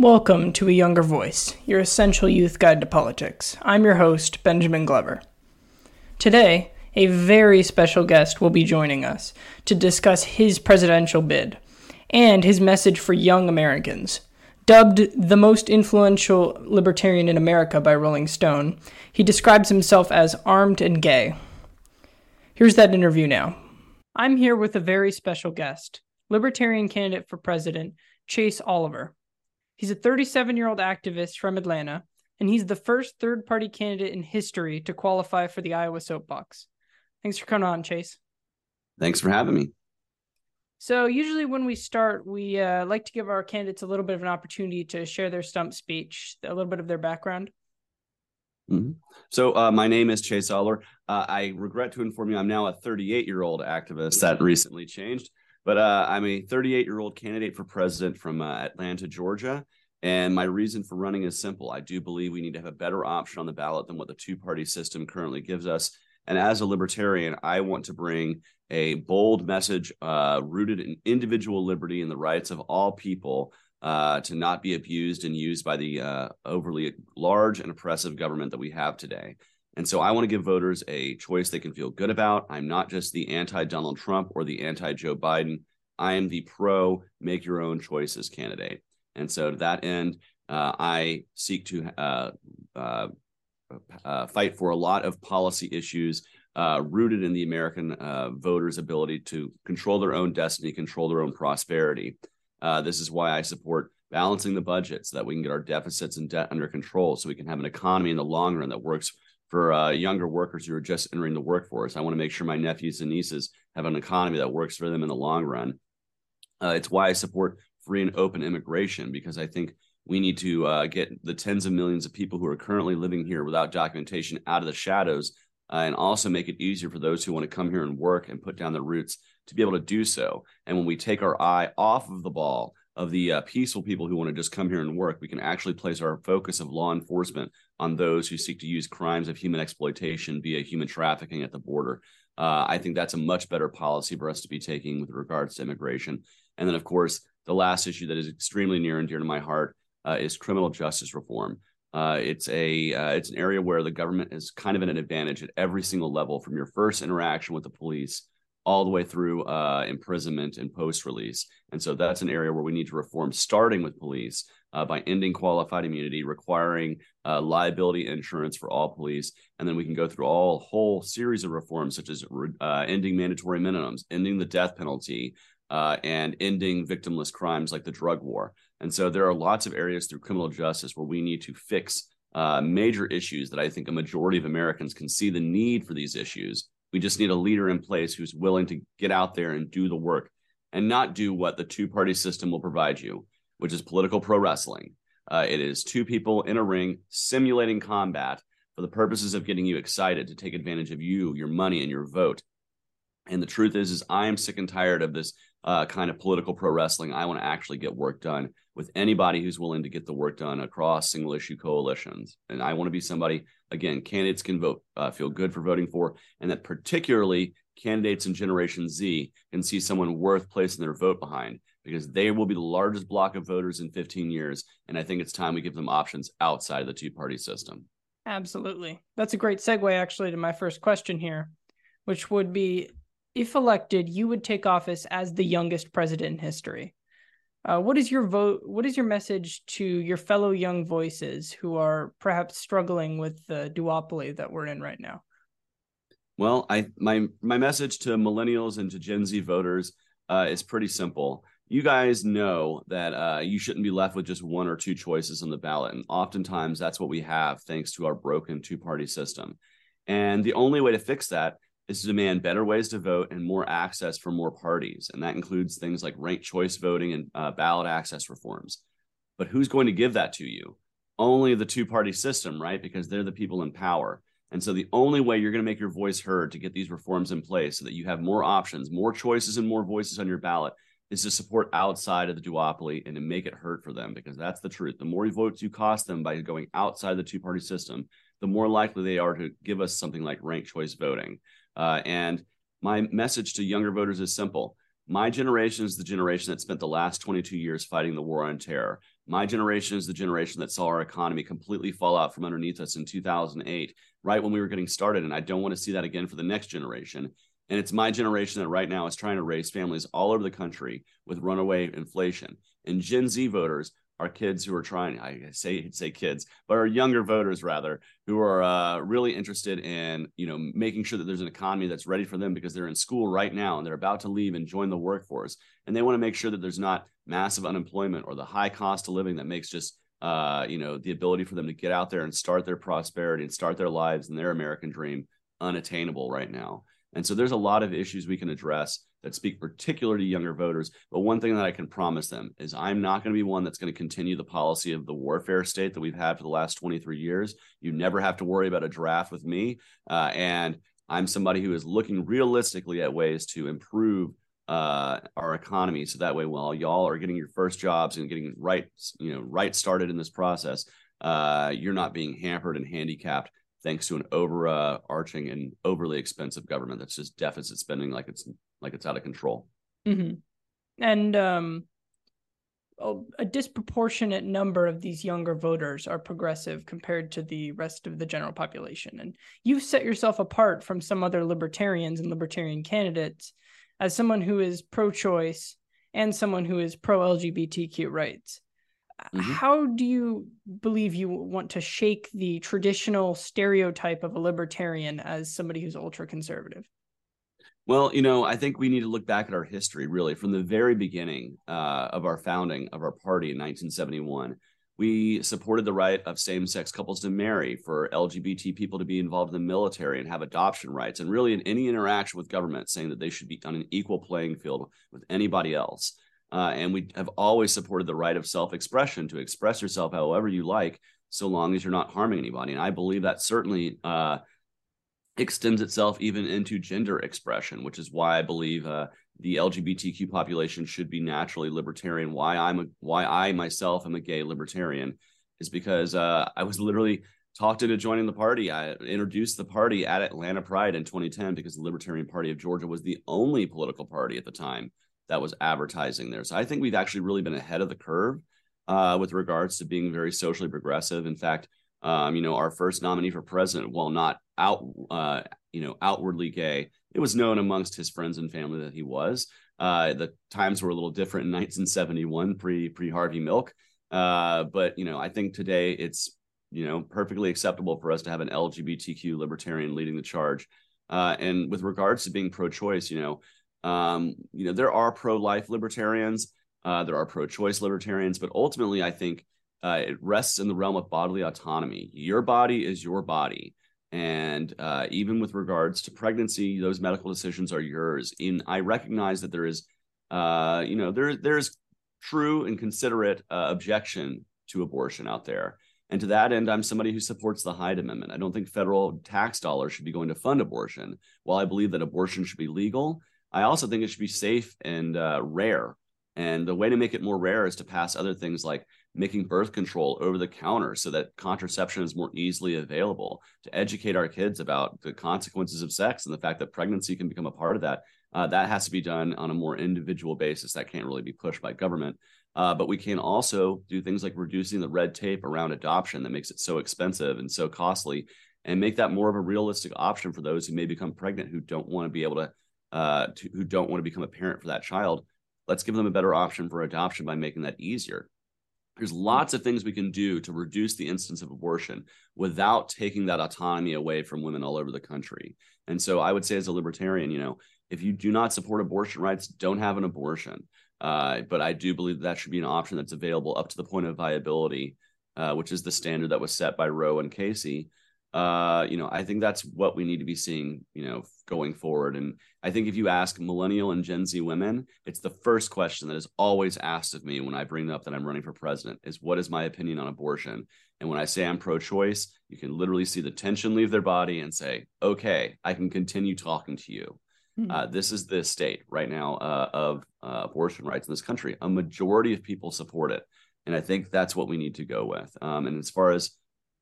Welcome to A Younger Voice, your essential youth guide to politics. I'm your host, Benjamin Glover. Today, a very special guest will be joining us to discuss his presidential bid and his message for young Americans. Dubbed the most influential libertarian in America by Rolling Stone, he describes himself as armed and gay. Here's that interview now. I'm here with a very special guest, Libertarian candidate for president, Chase Oliver. He's a 37 year old activist from Atlanta, and he's the first third party candidate in history to qualify for the Iowa Soapbox. Thanks for coming on, Chase. Thanks for having me. So, usually when we start, we uh, like to give our candidates a little bit of an opportunity to share their stump speech, a little bit of their background. Mm-hmm. So, uh, my name is Chase Oliver. Uh, I regret to inform you I'm now a 38 year old activist that recently changed. But uh, I'm a 38 year old candidate for president from uh, Atlanta, Georgia. And my reason for running is simple. I do believe we need to have a better option on the ballot than what the two party system currently gives us. And as a libertarian, I want to bring a bold message uh, rooted in individual liberty and the rights of all people uh, to not be abused and used by the uh, overly large and oppressive government that we have today. And so I want to give voters a choice they can feel good about. I'm not just the anti Donald Trump or the anti Joe Biden. I am the pro make your own choices candidate. And so to that end, uh, I seek to uh, uh, uh fight for a lot of policy issues uh, rooted in the American uh, voters' ability to control their own destiny, control their own prosperity. this is why I support balancing the budget so that we can get our deficits and debt under control so we can have an economy in the long run that works for uh, younger workers who are just entering the workforce. I want to make sure my nephews and nieces have an economy that works for them in the long run. Uh, it's why I support free and open immigration because I think we need to uh, get the tens of millions of people who are currently living here without documentation out of the shadows uh, and also make it easier for those who want to come here and work and put down their roots to be able to do so. And when we take our eye off of the ball of the uh, peaceful people who want to just come here and work, we can actually place our focus of law enforcement on those who seek to use crimes of human exploitation via human trafficking at the border. Uh, I think that's a much better policy for us to be taking with regards to immigration. And then, of course, the last issue that is extremely near and dear to my heart uh, is criminal justice reform. Uh, it's a uh, it's an area where the government is kind of at an advantage at every single level, from your first interaction with the police all the way through uh, imprisonment and post release. And so that's an area where we need to reform, starting with police uh, by ending qualified immunity, requiring uh, liability insurance for all police, and then we can go through all whole series of reforms such as uh, ending mandatory minimums, ending the death penalty. Uh, and ending victimless crimes like the drug war. And so there are lots of areas through criminal justice where we need to fix uh, major issues that I think a majority of Americans can see the need for these issues we just need a leader in place who's willing to get out there and do the work and not do what the two party system will provide you, which is political pro wrestling. Uh, it is two people in a ring simulating combat for the purposes of getting you excited to take advantage of you, your money, and your vote. And the truth is, is I am sick and tired of this uh, kind of political pro wrestling. I want to actually get work done with anybody who's willing to get the work done across single issue coalitions. And I want to be somebody again, candidates can vote, uh, feel good for voting for, and that particularly candidates in Generation Z can see someone worth placing their vote behind because they will be the largest block of voters in 15 years. And I think it's time we give them options outside of the two party system. Absolutely. That's a great segue, actually, to my first question here, which would be if elected, you would take office as the youngest president in history. Uh, what is your vote? What is your message to your fellow young voices who are perhaps struggling with the duopoly that we're in right now? Well, I my my message to millennials and to Gen Z voters uh, is pretty simple. You guys know that uh, you shouldn't be left with just one or two choices on the ballot, and oftentimes that's what we have thanks to our broken two-party system. And the only way to fix that is to demand better ways to vote and more access for more parties. And that includes things like ranked choice voting and uh, ballot access reforms. But who's going to give that to you? Only the two party system, right? Because they're the people in power. And so the only way you're going to make your voice heard to get these reforms in place so that you have more options, more choices, and more voices on your ballot is to support outside of the duopoly and to make it hurt for them because that's the truth. The more votes you cost them by going outside the two party system, the more likely they are to give us something like ranked choice voting. Uh, and my message to younger voters is simple my generation is the generation that spent the last 22 years fighting the war on terror. My generation is the generation that saw our economy completely fall out from underneath us in 2008, right when we were getting started. And I don't want to see that again for the next generation. And it's my generation that right now is trying to raise families all over the country with runaway inflation. And Gen Z voters are kids who are trying, I say say kids, but our younger voters rather, who are uh, really interested in, you know, making sure that there's an economy that's ready for them because they're in school right now and they're about to leave and join the workforce. And they want to make sure that there's not massive unemployment or the high cost of living that makes just uh, you know, the ability for them to get out there and start their prosperity and start their lives and their American dream unattainable right now. And so there's a lot of issues we can address that speak particularly to younger voters. But one thing that I can promise them is I'm not going to be one that's going to continue the policy of the warfare state that we've had for the last 23 years. You never have to worry about a draft with me. Uh, and I'm somebody who is looking realistically at ways to improve uh, our economy. So that way, while y'all are getting your first jobs and getting right, you know, right started in this process, uh, you're not being hampered and handicapped thanks to an overarching uh, and overly expensive government that's just deficit spending like it's like it's out of control. Mm-hmm. And um, a disproportionate number of these younger voters are progressive compared to the rest of the general population. And you've set yourself apart from some other libertarians and libertarian candidates as someone who is pro choice and someone who is pro LGBTQ rights. Mm-hmm. How do you believe you want to shake the traditional stereotype of a libertarian as somebody who's ultra conservative? Well, you know, I think we need to look back at our history really from the very beginning uh, of our founding of our party in 1971. We supported the right of same sex couples to marry, for LGBT people to be involved in the military and have adoption rights, and really in any interaction with government, saying that they should be on an equal playing field with anybody else. Uh, and we have always supported the right of self expression to express yourself however you like, so long as you're not harming anybody. And I believe that certainly uh, extends itself even into gender expression, which is why I believe uh, the LGBTQ population should be naturally libertarian. Why I'm a, why I myself am a gay libertarian is because uh, I was literally talked into joining the party. I introduced the party at Atlanta Pride in 2010 because the Libertarian Party of Georgia was the only political party at the time that was advertising there. So I think we've actually really been ahead of the curve uh, with regards to being very socially progressive. In fact, um, you know, our first nominee for president, while not out, uh, you know, outwardly gay, it was known amongst his friends and family that he was. Uh, the times were a little different in 1971, pre pre Harvey Milk. Uh, but you know, I think today it's you know perfectly acceptable for us to have an LGBTQ libertarian leading the charge. Uh, and with regards to being pro-choice, you know, um, you know, there are pro-life libertarians, uh, there are pro-choice libertarians, but ultimately, I think uh, it rests in the realm of bodily autonomy. Your body is your body. And uh, even with regards to pregnancy, those medical decisions are yours. In I recognize that there is, uh, you know, there there's true and considerate uh, objection to abortion out there. And to that end, I'm somebody who supports the Hyde Amendment. I don't think federal tax dollars should be going to fund abortion. While I believe that abortion should be legal, I also think it should be safe and uh, rare. And the way to make it more rare is to pass other things like making birth control over the counter so that contraception is more easily available, to educate our kids about the consequences of sex and the fact that pregnancy can become a part of that. Uh, that has to be done on a more individual basis. That can't really be pushed by government. Uh, but we can also do things like reducing the red tape around adoption that makes it so expensive and so costly, and make that more of a realistic option for those who may become pregnant who don't want to be able to, uh, to who don't want to become a parent for that child. Let's give them a better option for adoption by making that easier. There's lots of things we can do to reduce the instance of abortion without taking that autonomy away from women all over the country. And so I would say, as a libertarian, you know, if you do not support abortion rights, don't have an abortion. Uh, but I do believe that, that should be an option that's available up to the point of viability, uh, which is the standard that was set by Roe and Casey uh, you know, I think that's what we need to be seeing, you know, going forward. And I think if you ask millennial and Gen Z women, it's the first question that is always asked of me when I bring up that I'm running for president is what is my opinion on abortion? And when I say I'm pro choice, you can literally see the tension leave their body and say, okay, I can continue talking to you. Mm-hmm. Uh, this is the state right now uh, of uh, abortion rights in this country. A majority of people support it. And I think that's what we need to go with. Um, and as far as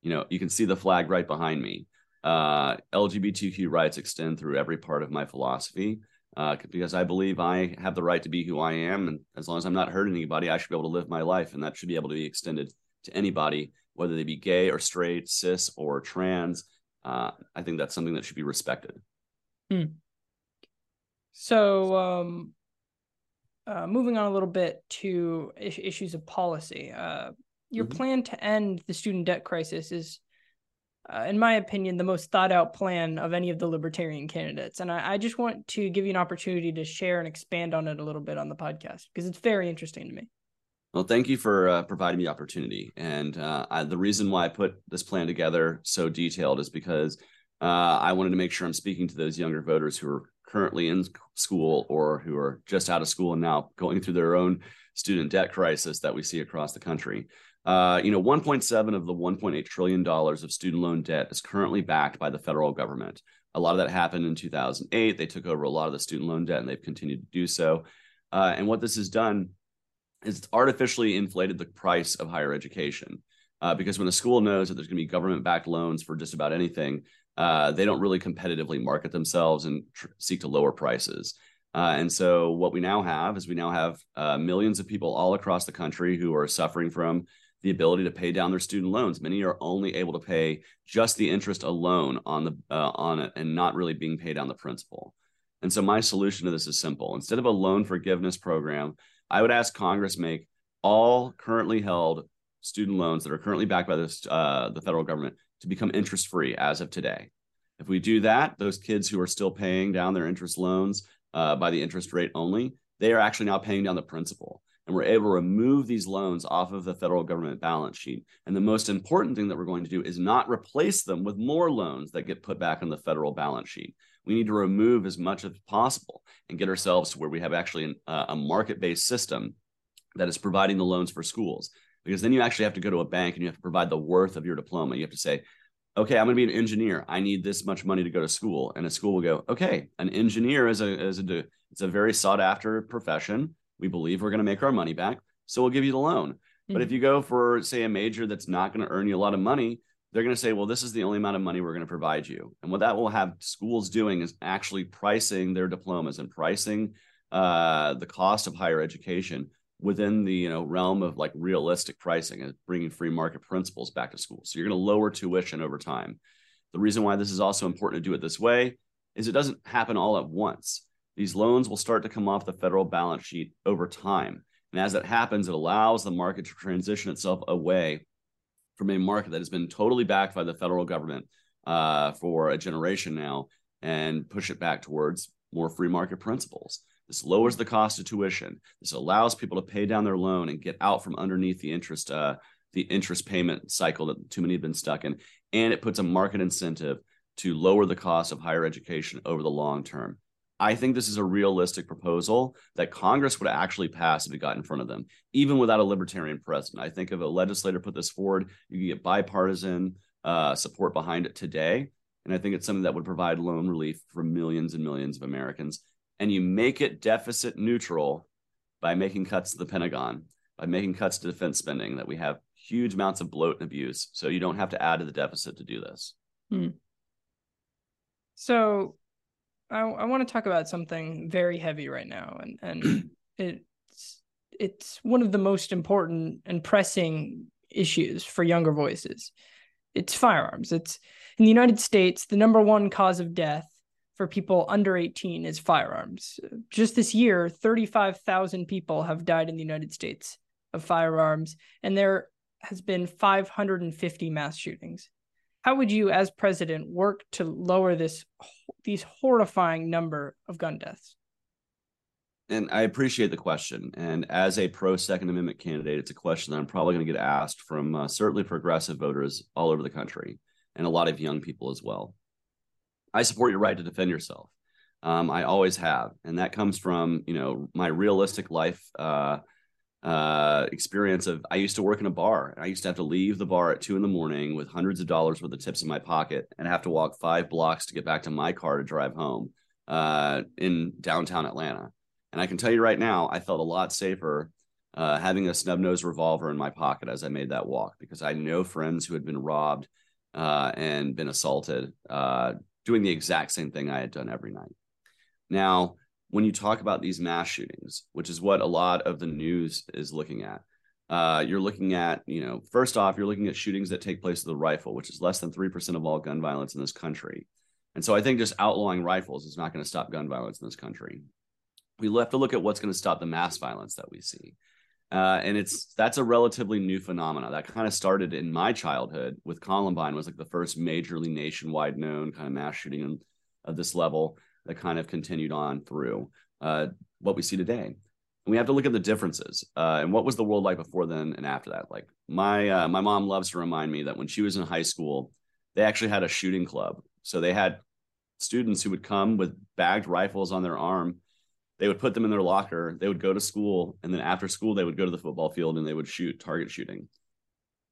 you know, you can see the flag right behind me. Uh, LGBTQ rights extend through every part of my philosophy. uh, because I believe I have the right to be who I am. And as long as I'm not hurting anybody, I should be able to live my life. And that should be able to be extended to anybody, whether they be gay or straight, cis or trans. Uh, I think that's something that should be respected. Hmm. So, um, uh, moving on a little bit to issues of policy, uh, your mm-hmm. plan to end the student debt crisis is uh, in my opinion, the most thought out plan of any of the libertarian candidates. And I, I, just want to give you an opportunity to share and expand on it a little bit on the podcast because it's very interesting to me. Well, thank you for uh, providing me the opportunity. And uh, I, the reason why I put this plan together so detailed is because uh, I wanted to make sure I'm speaking to those younger voters who are currently in school or who are just out of school and now going through their own student debt crisis that we see across the country. Uh, you know, 1.7 of the 1.8 trillion dollars of student loan debt is currently backed by the federal government. A lot of that happened in 2008. They took over a lot of the student loan debt, and they've continued to do so. Uh, and what this has done is it's artificially inflated the price of higher education. Uh, because when a school knows that there's going to be government-backed loans for just about anything, uh, they don't really competitively market themselves and tr- seek to lower prices. Uh, and so, what we now have is we now have uh, millions of people all across the country who are suffering from the ability to pay down their student loans. Many are only able to pay just the interest alone on the uh, on it and not really being paid on the principal. And so my solution to this is simple. Instead of a loan forgiveness program, I would ask Congress make all currently held student loans that are currently backed by this, uh, the federal government to become interest free as of today. If we do that, those kids who are still paying down their interest loans uh, by the interest rate only, they are actually now paying down the principal and we're able to remove these loans off of the federal government balance sheet. And the most important thing that we're going to do is not replace them with more loans that get put back on the federal balance sheet. We need to remove as much as possible and get ourselves to where we have actually an, uh, a market based system that is providing the loans for schools. Because then you actually have to go to a bank and you have to provide the worth of your diploma. You have to say, okay, I'm going to be an engineer. I need this much money to go to school. And a school will go, okay, an engineer is a, is a, it's a very sought after profession we believe we're going to make our money back. So we'll give you the loan. Mm-hmm. But if mm-hmm. you go for, say, a major that's not going to earn you a lot of money, they're going to say, well, this is the only amount of money we're going to provide you. And what that will have schools doing is actually pricing their diplomas and pricing uh, the cost of higher education within the you know realm of like realistic pricing and bringing free market principles back to schools. So you're going to lower tuition over time. The reason why this is also important to do it this way is it doesn't happen all at once these loans will start to come off the federal balance sheet over time. And as that happens, it allows the market to transition itself away from a market that has been totally backed by the federal government uh, for a generation now and push it back towards more free market principles. This lowers the cost of tuition. This allows people to pay down their loan and get out from underneath the interest uh, the interest payment cycle that too many have been stuck in, and it puts a market incentive to lower the cost of higher education over the long term. I think this is a realistic proposal that Congress would actually pass if it got in front of them, even without a libertarian president. I think if a legislator put this forward, you could get bipartisan uh, support behind it today. And I think it's something that would provide loan relief for millions and millions of Americans. And you make it deficit neutral by making cuts to the Pentagon, by making cuts to defense spending, that we have huge amounts of bloat and abuse. So you don't have to add to the deficit to do this. Hmm. So I, I want to talk about something very heavy right now, and and it's it's one of the most important and pressing issues for younger voices. It's firearms. It's in the United States, the number one cause of death for people under 18 is firearms. Just this year, 35,000 people have died in the United States of firearms, and there has been 550 mass shootings how would you as president work to lower this these horrifying number of gun deaths? And i appreciate the question. And as a pro second amendment candidate it's a question that i'm probably going to get asked from uh, certainly progressive voters all over the country and a lot of young people as well. I support your right to defend yourself. Um, i always have. And that comes from you know my realistic life uh, uh, experience of I used to work in a bar. I used to have to leave the bar at two in the morning with hundreds of dollars worth of tips in my pocket and have to walk five blocks to get back to my car to drive home uh, in downtown Atlanta. And I can tell you right now, I felt a lot safer uh, having a snub nose revolver in my pocket as I made that walk because I know friends who had been robbed uh, and been assaulted uh, doing the exact same thing I had done every night. Now, when you talk about these mass shootings, which is what a lot of the news is looking at, uh, you're looking at, you know, first off, you're looking at shootings that take place with a rifle, which is less than 3% of all gun violence in this country. And so I think just outlawing rifles is not going to stop gun violence in this country. We have to look at what's going to stop the mass violence that we see. Uh, and it's that's a relatively new phenomenon that kind of started in my childhood with Columbine was like the first majorly nationwide known kind of mass shooting of this level that kind of continued on through uh, what we see today. And we have to look at the differences uh, and what was the world like before then and after that. Like my uh, my mom loves to remind me that when she was in high school, they actually had a shooting club. So they had students who would come with bagged rifles on their arm they would put them in their locker they would go to school and then after school they would go to the football field and they would shoot target shooting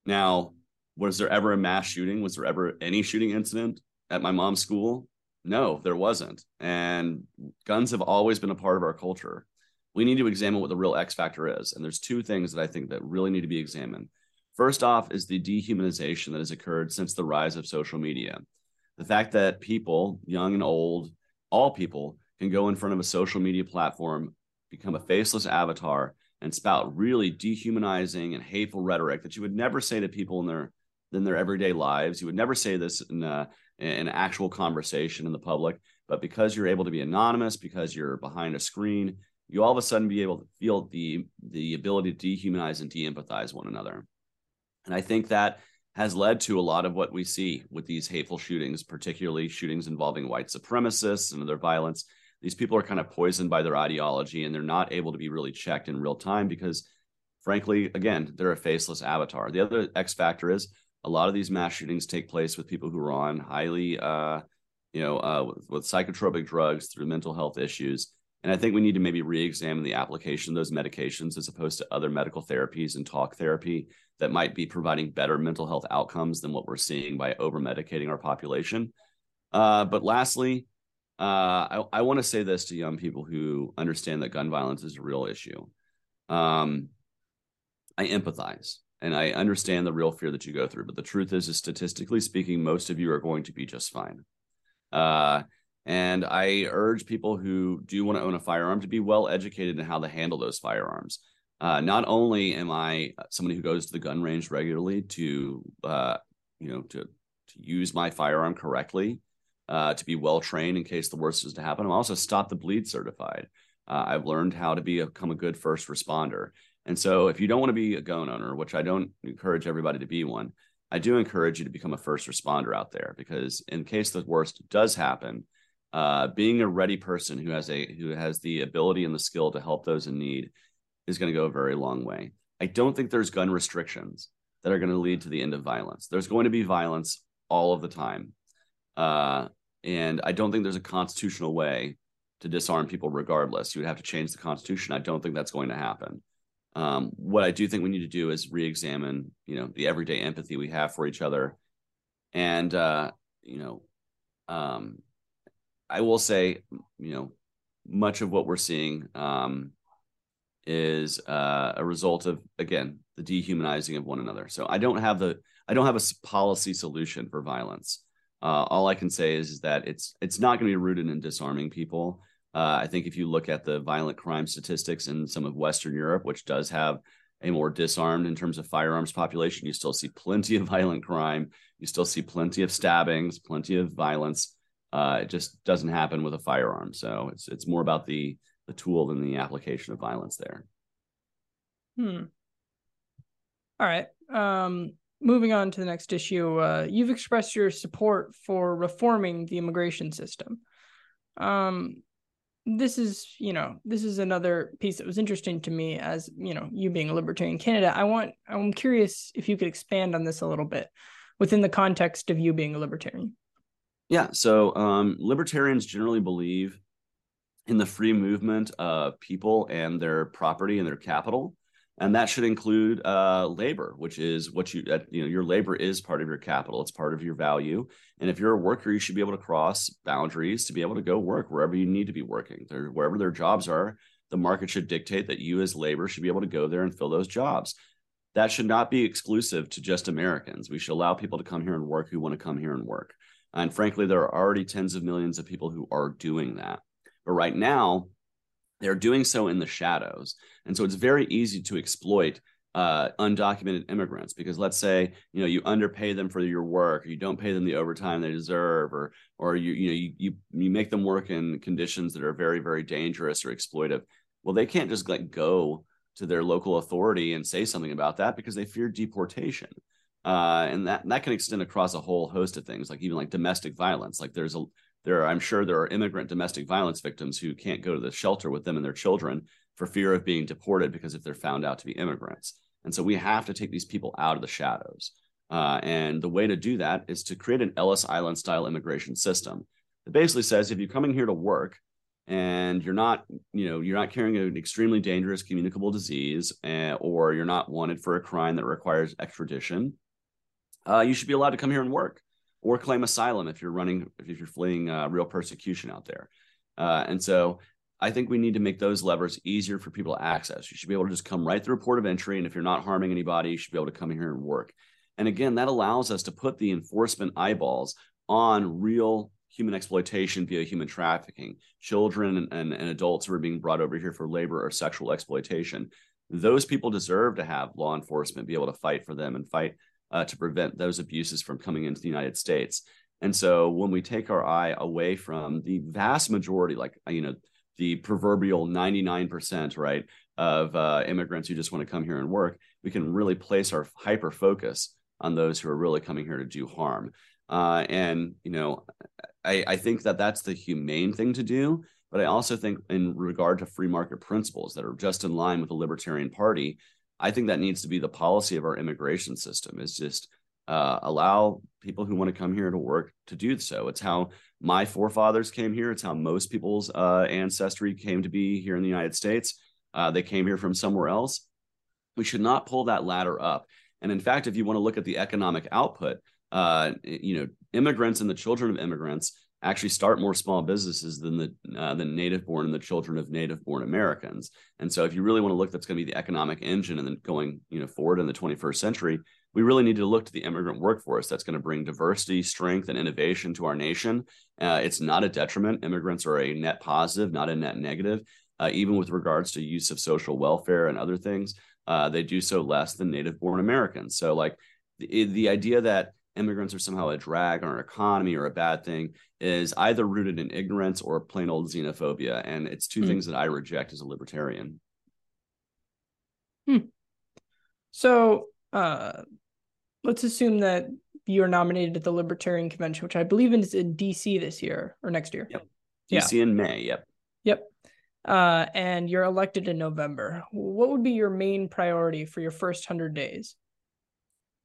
now was there ever a mass shooting was there ever any shooting incident at my mom's school no there wasn't. And guns have always been a part of our culture. We need to examine what the real x factor is. And there's two things that i think that really need to be examined. First off is the dehumanization that has occurred since the rise of social media. The fact that people young and old all people can go in front of a social media platform, become a faceless avatar, and spout really dehumanizing and hateful rhetoric that you would never say to people in their in their everyday lives. You would never say this in a, in actual conversation in the public, but because you're able to be anonymous, because you're behind a screen, you all of a sudden be able to feel the the ability to dehumanize and de-empathize one another. And I think that has led to a lot of what we see with these hateful shootings, particularly shootings involving white supremacists and other violence these people are kind of poisoned by their ideology and they're not able to be really checked in real time because frankly again they're a faceless avatar the other x factor is a lot of these mass shootings take place with people who are on highly uh, you know uh, with, with, psychotropic drugs through mental health issues. And i think we need to maybe re-examine the application of those medications as opposed to other medical therapies and talk therapy that might be providing better mental health outcomes than what we're seeing by over medicating our population. Uh, but lastly uh, I, I want to say this to young people who understand that gun violence is a real issue. Um, I empathize and I understand the real fear that you go through, but the truth is, is statistically speaking, most of you are going to be just fine. Uh, and I urge people who do want to own a firearm to be well educated in how to handle those firearms. Uh, not only am I somebody who goes to the gun range regularly to, uh, you know, to to use my firearm correctly, uh, to be well trained in case the worst is to happen. I'm also Stop the Bleed certified. Uh, I've learned how to become a good first responder. And so, if you don't want to be a gun owner, which I don't encourage everybody to be one, I do encourage you to become a first responder out there because in case the worst does happen, uh, being a ready person who has a who has the ability and the skill to help those in need is going to go a very long way. I don't think there's gun restrictions that are going to lead to the end of violence. There's going to be violence all of the time. Uh, and I don't think there's a constitutional way to disarm people regardless. You would have to change the constitution. I don't think that's going to happen. Um, what I do think we need to do is re-examine, you know, the everyday empathy we have for each other, and uh, you know, um, I will say, you know, much of what we're seeing um, is uh, a result of again the dehumanizing of one another. So I don't have the I don't have a policy solution for violence. Uh, all I can say is, is that it's it's not going to be rooted in disarming people. Uh, I think if you look at the violent crime statistics in some of Western Europe, which does have a more disarmed in terms of firearms population, you still see plenty of violent crime. You still see plenty of stabbings, plenty of violence. Uh, it just doesn't happen with a firearm. So it's it's more about the the tool than the application of violence there. Hmm. All right. Um, moving on to the next issue, uh, you've expressed your support for reforming the immigration system. Um, this is, you know, this is another piece that was interesting to me as, you know, you being a libertarian candidate. I want, I'm curious if you could expand on this a little bit within the context of you being a libertarian. Yeah. So um, libertarians generally believe in the free movement of people and their property and their capital and that should include uh, labor, which is what you uh, you know your labor is part of your capital. It's part of your value, and if you're a worker, you should be able to cross boundaries to be able to go work wherever you need to be working. There, wherever their jobs are, the market should dictate that you as labor should be able to go there and fill those jobs. That should not be exclusive to just Americans. We should allow people to come here and work who want to come here and work. And frankly, there are already tens of millions of people who are doing that. But right now, they're doing so in the shadows. And so it's very easy to exploit uh, undocumented immigrants because let's say you know you underpay them for your work or you don't pay them the overtime they deserve or or you you know you you, you make them work in conditions that are very very dangerous or exploitive. Well they can't just like go to their local authority and say something about that because they fear deportation. Uh, and that that can extend across a whole host of things like even like domestic violence. Like there's a there are, i'm sure there are immigrant domestic violence victims who can't go to the shelter with them and their children for fear of being deported because if they're found out to be immigrants and so we have to take these people out of the shadows. Uh, and the way to do that is to create an Ellis Island style immigration system. that basically says if you're coming here to work and you're not, you know, you're not carrying an extremely dangerous communicable disease, uh, or you're not wanted for a crime that requires extradition, uh, you should be allowed to come here and work or claim asylum if you're running, if you're fleeing uh, real persecution out there. Uh, and so I think we need to make those levers easier for people to access. You should be able to just come right through a port of entry. And if you're not harming anybody, you should be able to come here and work. And again, that allows us to put the enforcement eyeballs on real human exploitation via human trafficking, children and, and, and, adults who are being brought over here for labor or sexual exploitation. Those people deserve to have law enforcement be able to fight for them and fight uh, to prevent those abuses from coming into the United States. And so when we take our eye away from the vast majority, like, you know, the proverbial 99% right of uh, immigrants who just want to come here and work we can really place our hyper focus on those who are really coming here to do harm uh, and you know I, I think that that's the humane thing to do but i also think in regard to free market principles that are just in line with the libertarian party i think that needs to be the policy of our immigration system is just uh, allow people who want to come here to work to do so. It's how my forefathers came here. It's how most people's uh, ancestry came to be here in the United States. Uh, they came here from somewhere else. We should not pull that ladder up. And in fact, if you want to look at the economic output, uh, you know, immigrants and the children of immigrants actually start more small businesses than the uh, than native born and the children of native born Americans. And so, if you really want to look, that's going to be the economic engine, and then going you know forward in the 21st century, we really need to look to the immigrant workforce that's going to bring diversity, strength, and innovation to our nation. Uh, it's not a detriment. Immigrants are a net positive, not a net negative. Uh, even with regards to use of social welfare and other things, uh, they do so less than native born Americans. So, like the, the idea that immigrants are somehow a drag on our economy or a bad thing is either rooted in ignorance or plain old xenophobia. And it's two mm. things that I reject as a libertarian. Hmm. So, uh, let's assume that you're nominated at the Libertarian Convention, which I believe is in DC this year or next year. Yep. DC yeah. in May. Yep. Yep. Uh, and you're elected in November. What would be your main priority for your first 100 days?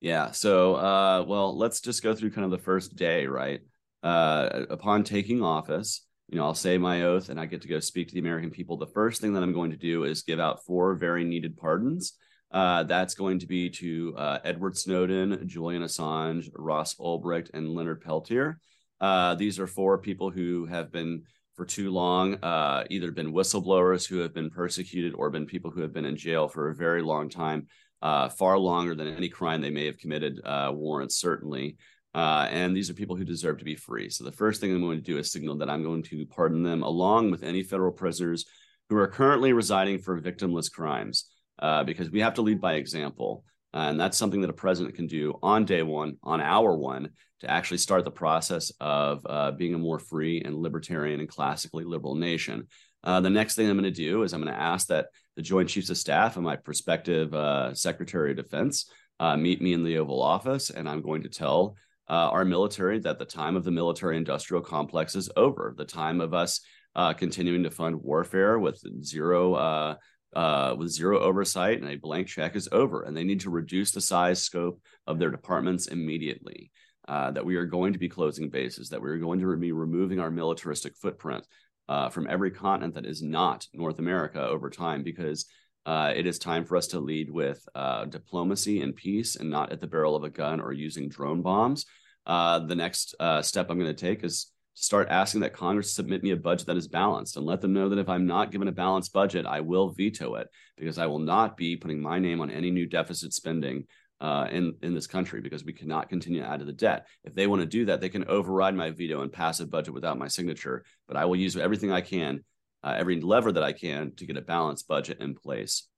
Yeah. So, uh, well, let's just go through kind of the first day, right? Uh, upon taking office, you know, I'll say my oath and I get to go speak to the American people. The first thing that I'm going to do is give out four very needed pardons. Uh, that's going to be to uh, Edward Snowden, Julian Assange, Ross Ulbricht, and Leonard Peltier. Uh, these are four people who have been for too long uh, either been whistleblowers who have been persecuted or been people who have been in jail for a very long time uh, far longer than any crime they may have committed uh, warrants, certainly. Uh, and these are people who deserve to be free. So the first thing I'm going to do is signal that I'm going to pardon them along with any federal prisoners who are currently residing for victimless crimes, uh, because we have to lead by example. and that's something that a president can do on day one, on hour one, to actually start the process of uh, being a more free and libertarian and classically liberal nation. Uh, the next thing I'm going to do is I'm going to ask that the Joint Chiefs of Staff and my prospective uh, Secretary of Defense uh, meet me in the Oval Office, and I'm going to tell uh, our military that the time of the military industrial complex is over. The time of us uh, continuing to fund warfare with zero uh, with zero oversight and a blank check is over, and they need to reduce the size scope of their departments immediately. that we are going to be closing bases, that we are going to be removing our militaristic footprint, uh, from every continent that is not North America over time because uh, it is time for us to lead with uh, diplomacy and peace and not at the barrel of a gun or using drone bombs. Uh, the next uh, step I'm going to take is to start asking that Congress submit me a budget that is balanced and let them know that if I'm not given a balanced budget, I will veto it because I will not be putting my name on any new deficit spending uh, in in this country because we cannot continue to add to the debt. If they want to do that, they can override my veto and pass a budget without my signature. But I will use everything I can uh, every lever that I can to get a balanced budget in place.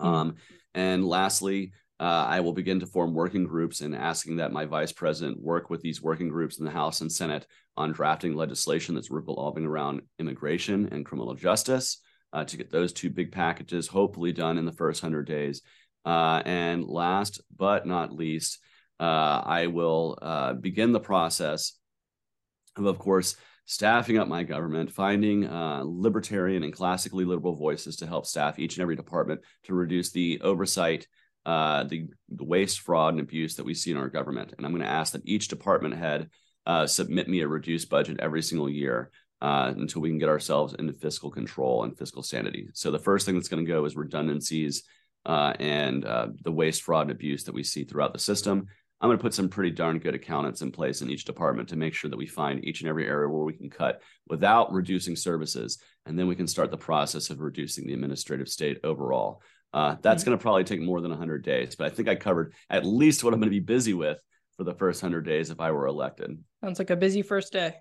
Mm-hmm. Um, and lastly, uh, I will begin to form working groups and asking that my vice president work with these working groups in the House and Senate on drafting legislation that's revolving around immigration and criminal justice uh, to get those two big packages hopefully done in the first 100 days. Uh, and last but not least, uh, I will uh, begin the process of, of course, staffing up my government, finding uh, libertarian and classically liberal voices to help staff each and every department to reduce the oversight, uh, the, the waste, fraud, and abuse that we see in our government. And I'm going to ask that each department head uh, submit me a reduced budget every single year. Uh, until we can get ourselves into fiscal control and fiscal sanity. So the first thing that's going to go is redundancies uh, and uh, the waste, fraud, and abuse that we see throughout the system. I'm going to put some pretty darn good accountants in place in each department to make sure that we find each and every area where we can cut without reducing services. And then we can start the process of reducing the administrative state overall. Uh, that's mm-hmm. going to probably take more than 100 days, but I think I covered at least what I'm going to be busy with for the first 100 days if I were elected. Sounds like a busy first day.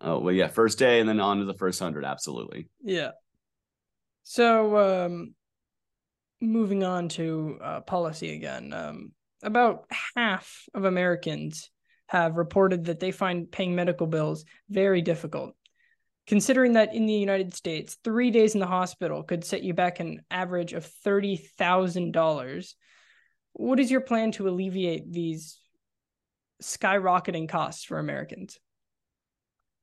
Oh, well, yeah, first day and then on to the first 100. Absolutely. Yeah. So, um, moving on to uh, policy again. Um, about half of Americans have reported that they find paying medical bills very difficult. Considering that in the United States, three days in the hospital could set you back an average of $30,000, what is your plan to alleviate these skyrocketing costs for Americans?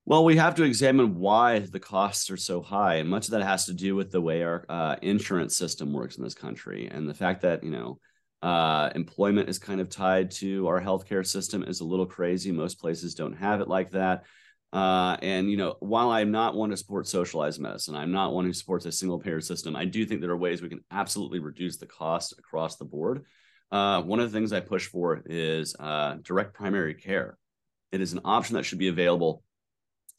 Well, we have to examine why the costs are so high, and much of that has to do with the way our uh, insurance system works in this country, and the fact that you know uh, employment is kind of tied to our healthcare system is a little crazy. Most places don't have it like that. Uh, and you know, while I'm not one to support socialized medicine, I'm not one who supports a single payer system. I do think there are ways we can absolutely reduce the cost across the board. Uh, one of the things I push for is uh, direct primary care. It is an option that should be available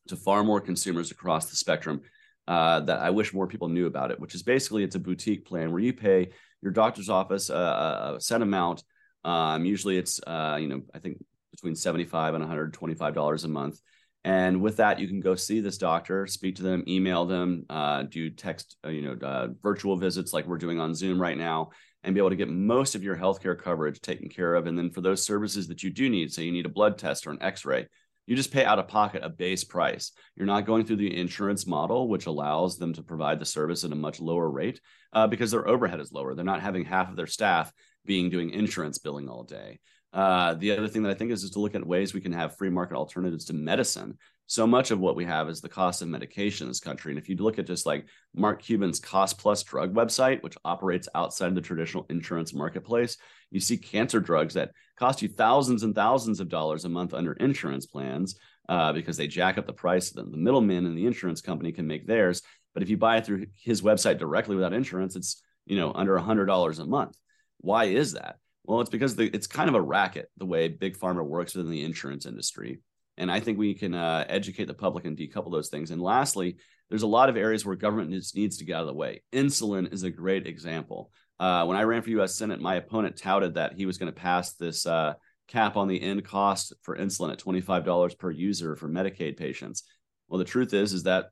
to far more consumers across the spectrum. Uh, that I wish more people knew about it, which is basically it's a boutique plan where you pay your doctor's office a, a set amount. Um, usually it's uh, you know I think between seventy five and one hundred twenty five dollars a month. And with that, you can go see this doctor, speak to them, email them, uh, do text, uh, you know, uh, virtual visits like we're doing on Zoom right now, and be able to get most of your healthcare coverage taken care of. And then for those services that you do need, say you need a blood test or an X-ray, you just pay out of pocket a base price. You're not going through the insurance model, which allows them to provide the service at a much lower rate uh, because their overhead is lower. They're not having half of their staff being doing insurance billing all day. Uh, the other thing that I think is just to look at ways we can have free market alternatives to medicine. So much of what we have is the cost of medication in this country. And if you look at just like Mark Cuban's Cost Plus Drug website, which operates outside of the traditional insurance marketplace, you see cancer drugs that cost you thousands and thousands of dollars a month under insurance plans uh, because they jack up the price. The, the middleman and the insurance company can make theirs. But if you buy it through his website directly without insurance, it's you know under a hundred dollars a month. Why is that? Well, it's because the, it's kind of a racket the way big pharma works within the insurance industry. And I think we can uh, educate the public and decouple those things. And lastly, there's a lot of areas where government needs, needs to get out of the way. Insulin is a great example. Uh, when I ran for U.S. Senate, my opponent touted that he was going to pass this uh, cap on the end cost for insulin at $25 per user for Medicaid patients. Well, the truth is, is that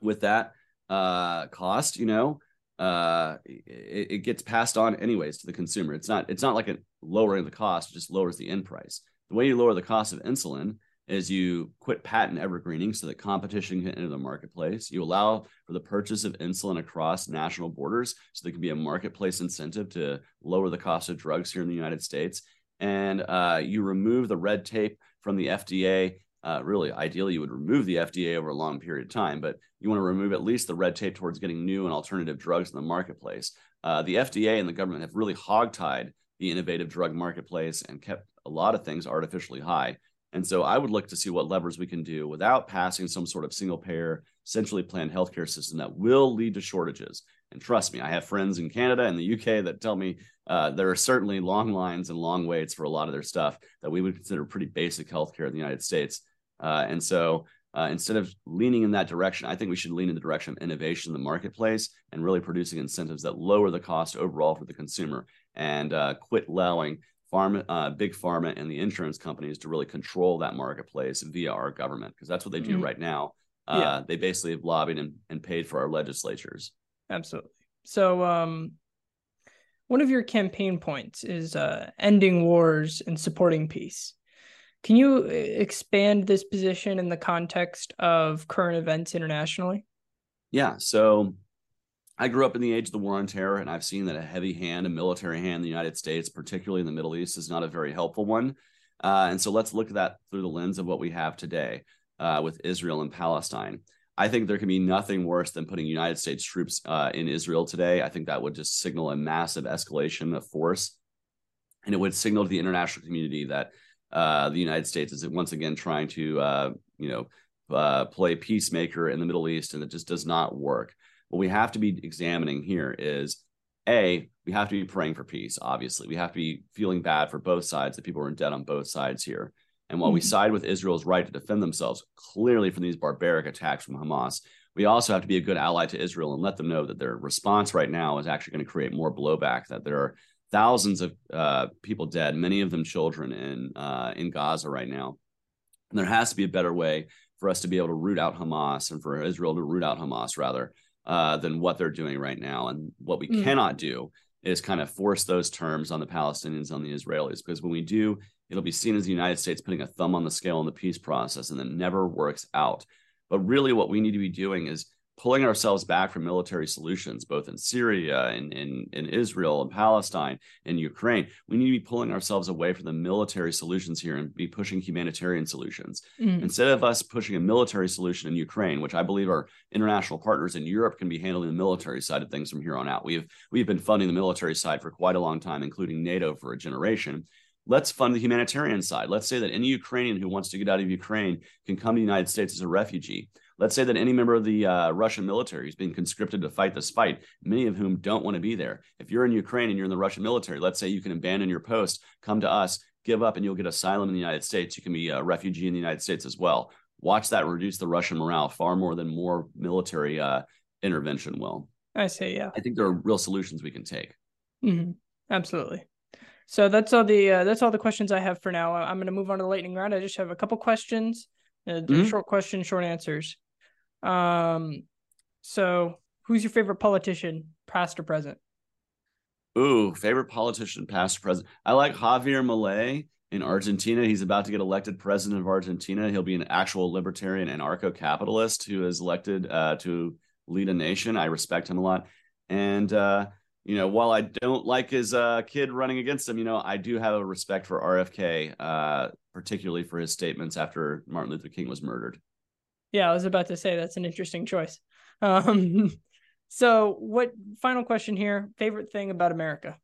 with that uh, cost, you know, uh, it, it, gets passed on anyways to the consumer. It's not it's not like a lowering the cost; it just lowers the end price. The way you lower the cost of insulin is you quit patent evergreening so that competition can enter the marketplace. You allow for the purchase of insulin across national borders so there can be a marketplace incentive to lower the cost of drugs here in the United States. And uh, you remove the red tape from the FDA. Uh, really, ideally, you would remove the FDA over a long period of time, but you want to remove at least the red tape towards getting new and alternative drugs in the marketplace. Uh, the FDA and the government have really hogtied the innovative drug marketplace and kept a lot of things artificially high. And so I would look to see what levers we can do without passing some sort of single payer, centrally planned healthcare system that will lead to shortages. And trust me, I have friends in Canada and the UK that tell me uh, there are certainly long lines and long waits for a lot of their stuff that we would consider pretty basic healthcare in the United States. Uh, and so uh, instead of leaning in that direction, I think we should lean in the direction of innovation in the marketplace and really producing incentives that lower the cost overall for the consumer and uh, quit allowing pharma, uh, big pharma and the insurance companies to really control that marketplace via our government because that's what they do mm-hmm. right now. Uh, yeah. They basically have lobbied and, and paid for our legislatures. Absolutely. So, um, one of your campaign points is uh, ending wars and supporting peace. Can you uh, expand this position in the context of current events internationally? Yeah. So I grew up in the age of the war on terror, and I've seen that a heavy hand, a military hand in the United States, particularly in the Middle East, is not a very helpful one. Uh, and so let's look at that through the lens of what we have today uh, with Israel and Palestine. I think there can be nothing worse than putting United States troops uh, in Israel today. I think that would just signal a massive escalation of force. And it would signal to the international community that uh, the United States is once again trying to, uh, you know, uh, play peacemaker in the Middle East, and it just does not work what we have to be examining here is a we have to be praying for peace obviously. We have to be feeling bad for both sides that people are in debt on both sides here. And while mm-hmm. we side with israel's right to defend themselves clearly from these barbaric attacks from hamas we also have to be a good ally to israel and let them know that their response right now is actually going to create more blowback that there are thousands of uh, people dead many of them children in uh, in gaza right now. And there has to be a better way for us to be able to root out hamas and for israel to root out hamas rather uh, than what they're doing right now. And what we mm. cannot do is kind of force those terms on the Palestinians, on the Israelis, because when we do, it'll be seen as the United States putting a thumb on the scale in the peace process and then never works out. But really, what we need to be doing is pulling ourselves back from military solutions, both in Syria and in, in Israel and Palestine and Ukraine. We need to be pulling ourselves away from the military solutions here and be pushing humanitarian solutions. Mm. Instead of us pushing a military solution in Ukraine, which I believe our international partners in Europe can be handling the military side of things from here on out. We've we've been funding the military side for quite a long time, including NATO for a generation let's fund the humanitarian side. Let's say that any Ukrainian who wants to get out of Ukraine can come to the United States as a refugee. Let's say that any member of the uh, Russian military is being conscripted to fight this fight, many of whom don't want to be there. If you're in Ukraine and you're in the Russian military, let's say you can abandon your post, come to us, give up, and you'll get asylum in the United States. You can be a refugee in the United States as well. Watch that reduce the Russian morale far more than more military uh, intervention will. I see. Yeah. I think there are real solutions we can take. Mm-hmm. Absolutely. So that's all the uh, that's all the questions I have for now. I'm going to move on to the lightning round. I just have a couple questions, uh, mm-hmm. short questions, short answers. Um, so who's your favorite politician, past or present? Ooh, favorite politician, past or present. I like Javier Milei in Argentina. He's about to get elected president of Argentina. He'll be an actual libertarian anarcho-capitalist who is elected uh, to lead a nation. I respect him a lot. And uh, you know, while I don't like his uh, kid running against him, you know, I do have a respect for RFK, uh, particularly for his statements after Martin Luther King was murdered. Yeah, I was about to say that's an interesting choice. Um, so, what final question here? Favorite thing about America?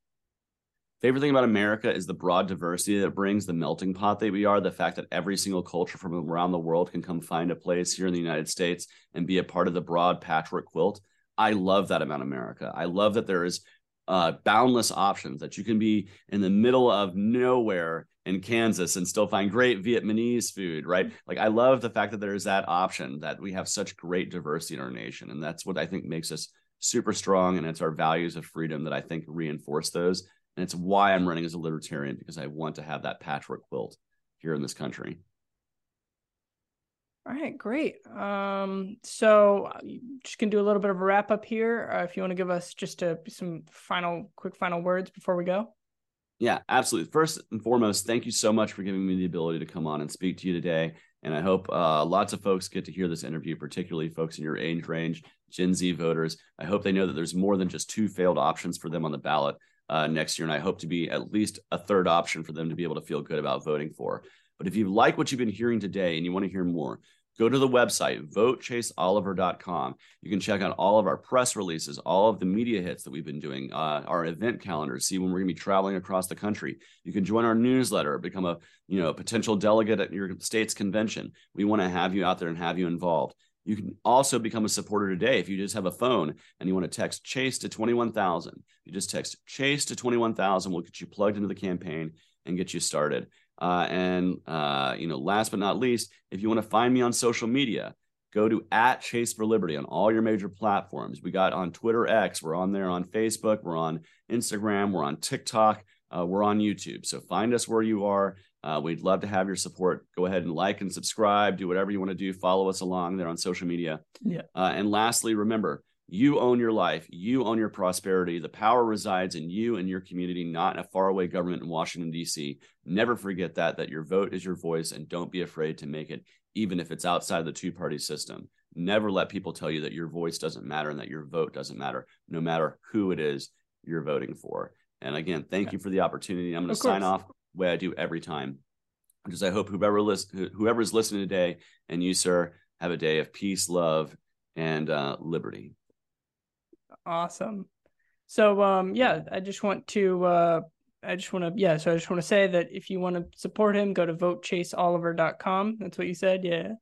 Favorite thing about America is the broad diversity that brings, the melting pot that we are, the fact that every single culture from around the world can come find a place here in the United States and be a part of the broad patchwork quilt. I love that about America. I love that there is uh, boundless options that you can be in the middle of nowhere in Kansas and still find great Vietnamese food, right? Mm-hmm. Like I love the fact that there's that option that we have such great diversity in our nation. And that's what I think makes us super strong. And it's our values of freedom that I think reinforce those. And it's why I'm running as a libertarian because I want to have that patchwork quilt here in this country. All right, great. Um, so uh, just gonna do a little bit of a wrap up here. Uh, if you want to give us just a, some final, quick final words before we go. Yeah, absolutely. First and foremost, thank you so much for giving me the ability to come on and speak to you today. And I hope uh, lots of folks get to hear this interview, particularly folks in your age range, Gen Z voters. I hope they know that there's more than just two failed options for them on the ballot uh, next year. And I hope to be at least a third option for them to be able to feel good about voting for. But if you like what you've been hearing today and you want to hear more, go to the website votechaseoliver.com you can check out all of our press releases all of the media hits that we've been doing uh, our event calendar see when we're going to be traveling across the country. You can join our newsletter become a you know a potential delegate at your state's convention. We want to have you out there and have you involved. You can also become a supporter today if you just have a phone and you want to text chase to 21000 you just text chase to 21000 we'll get you plugged into the campaign and get you started uh, and uh, you know, last but not least, if you want to find me on social media, go to at Chase for Liberty on all your major platforms. We got on Twitter X, we're on there on Facebook, we're on Instagram, we're on TikTok. uh, we're on YouTube. So find us where you are. Uh, we'd love to have your support. Go ahead and like and subscribe. Do whatever you want to do. Follow us along there on social media. Yeah. Uh, and lastly, remember, you own your life. You own your prosperity. The power resides in you and your community, not in a faraway government in Washington, D.C. Never forget that, that your vote is your voice, and don't be afraid to make it, even if it's outside the two party system. Never let people tell you that your voice doesn't matter and that your vote doesn't matter, no matter who it is you're voting for. And again, thank yeah. you for the opportunity. I'm going to sign off the way I do every time, is I hope whoever whoever is listening today and you, sir, have a day of peace, love, and uh, liberty. Awesome. So, um, yeah, I just want to, uh, I just want to, yeah. So I just want to say that if you want to support him, go to votechaseoliver.com. That's what you said. Yeah.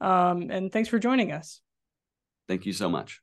Um, and thanks for joining us. Thank you so much.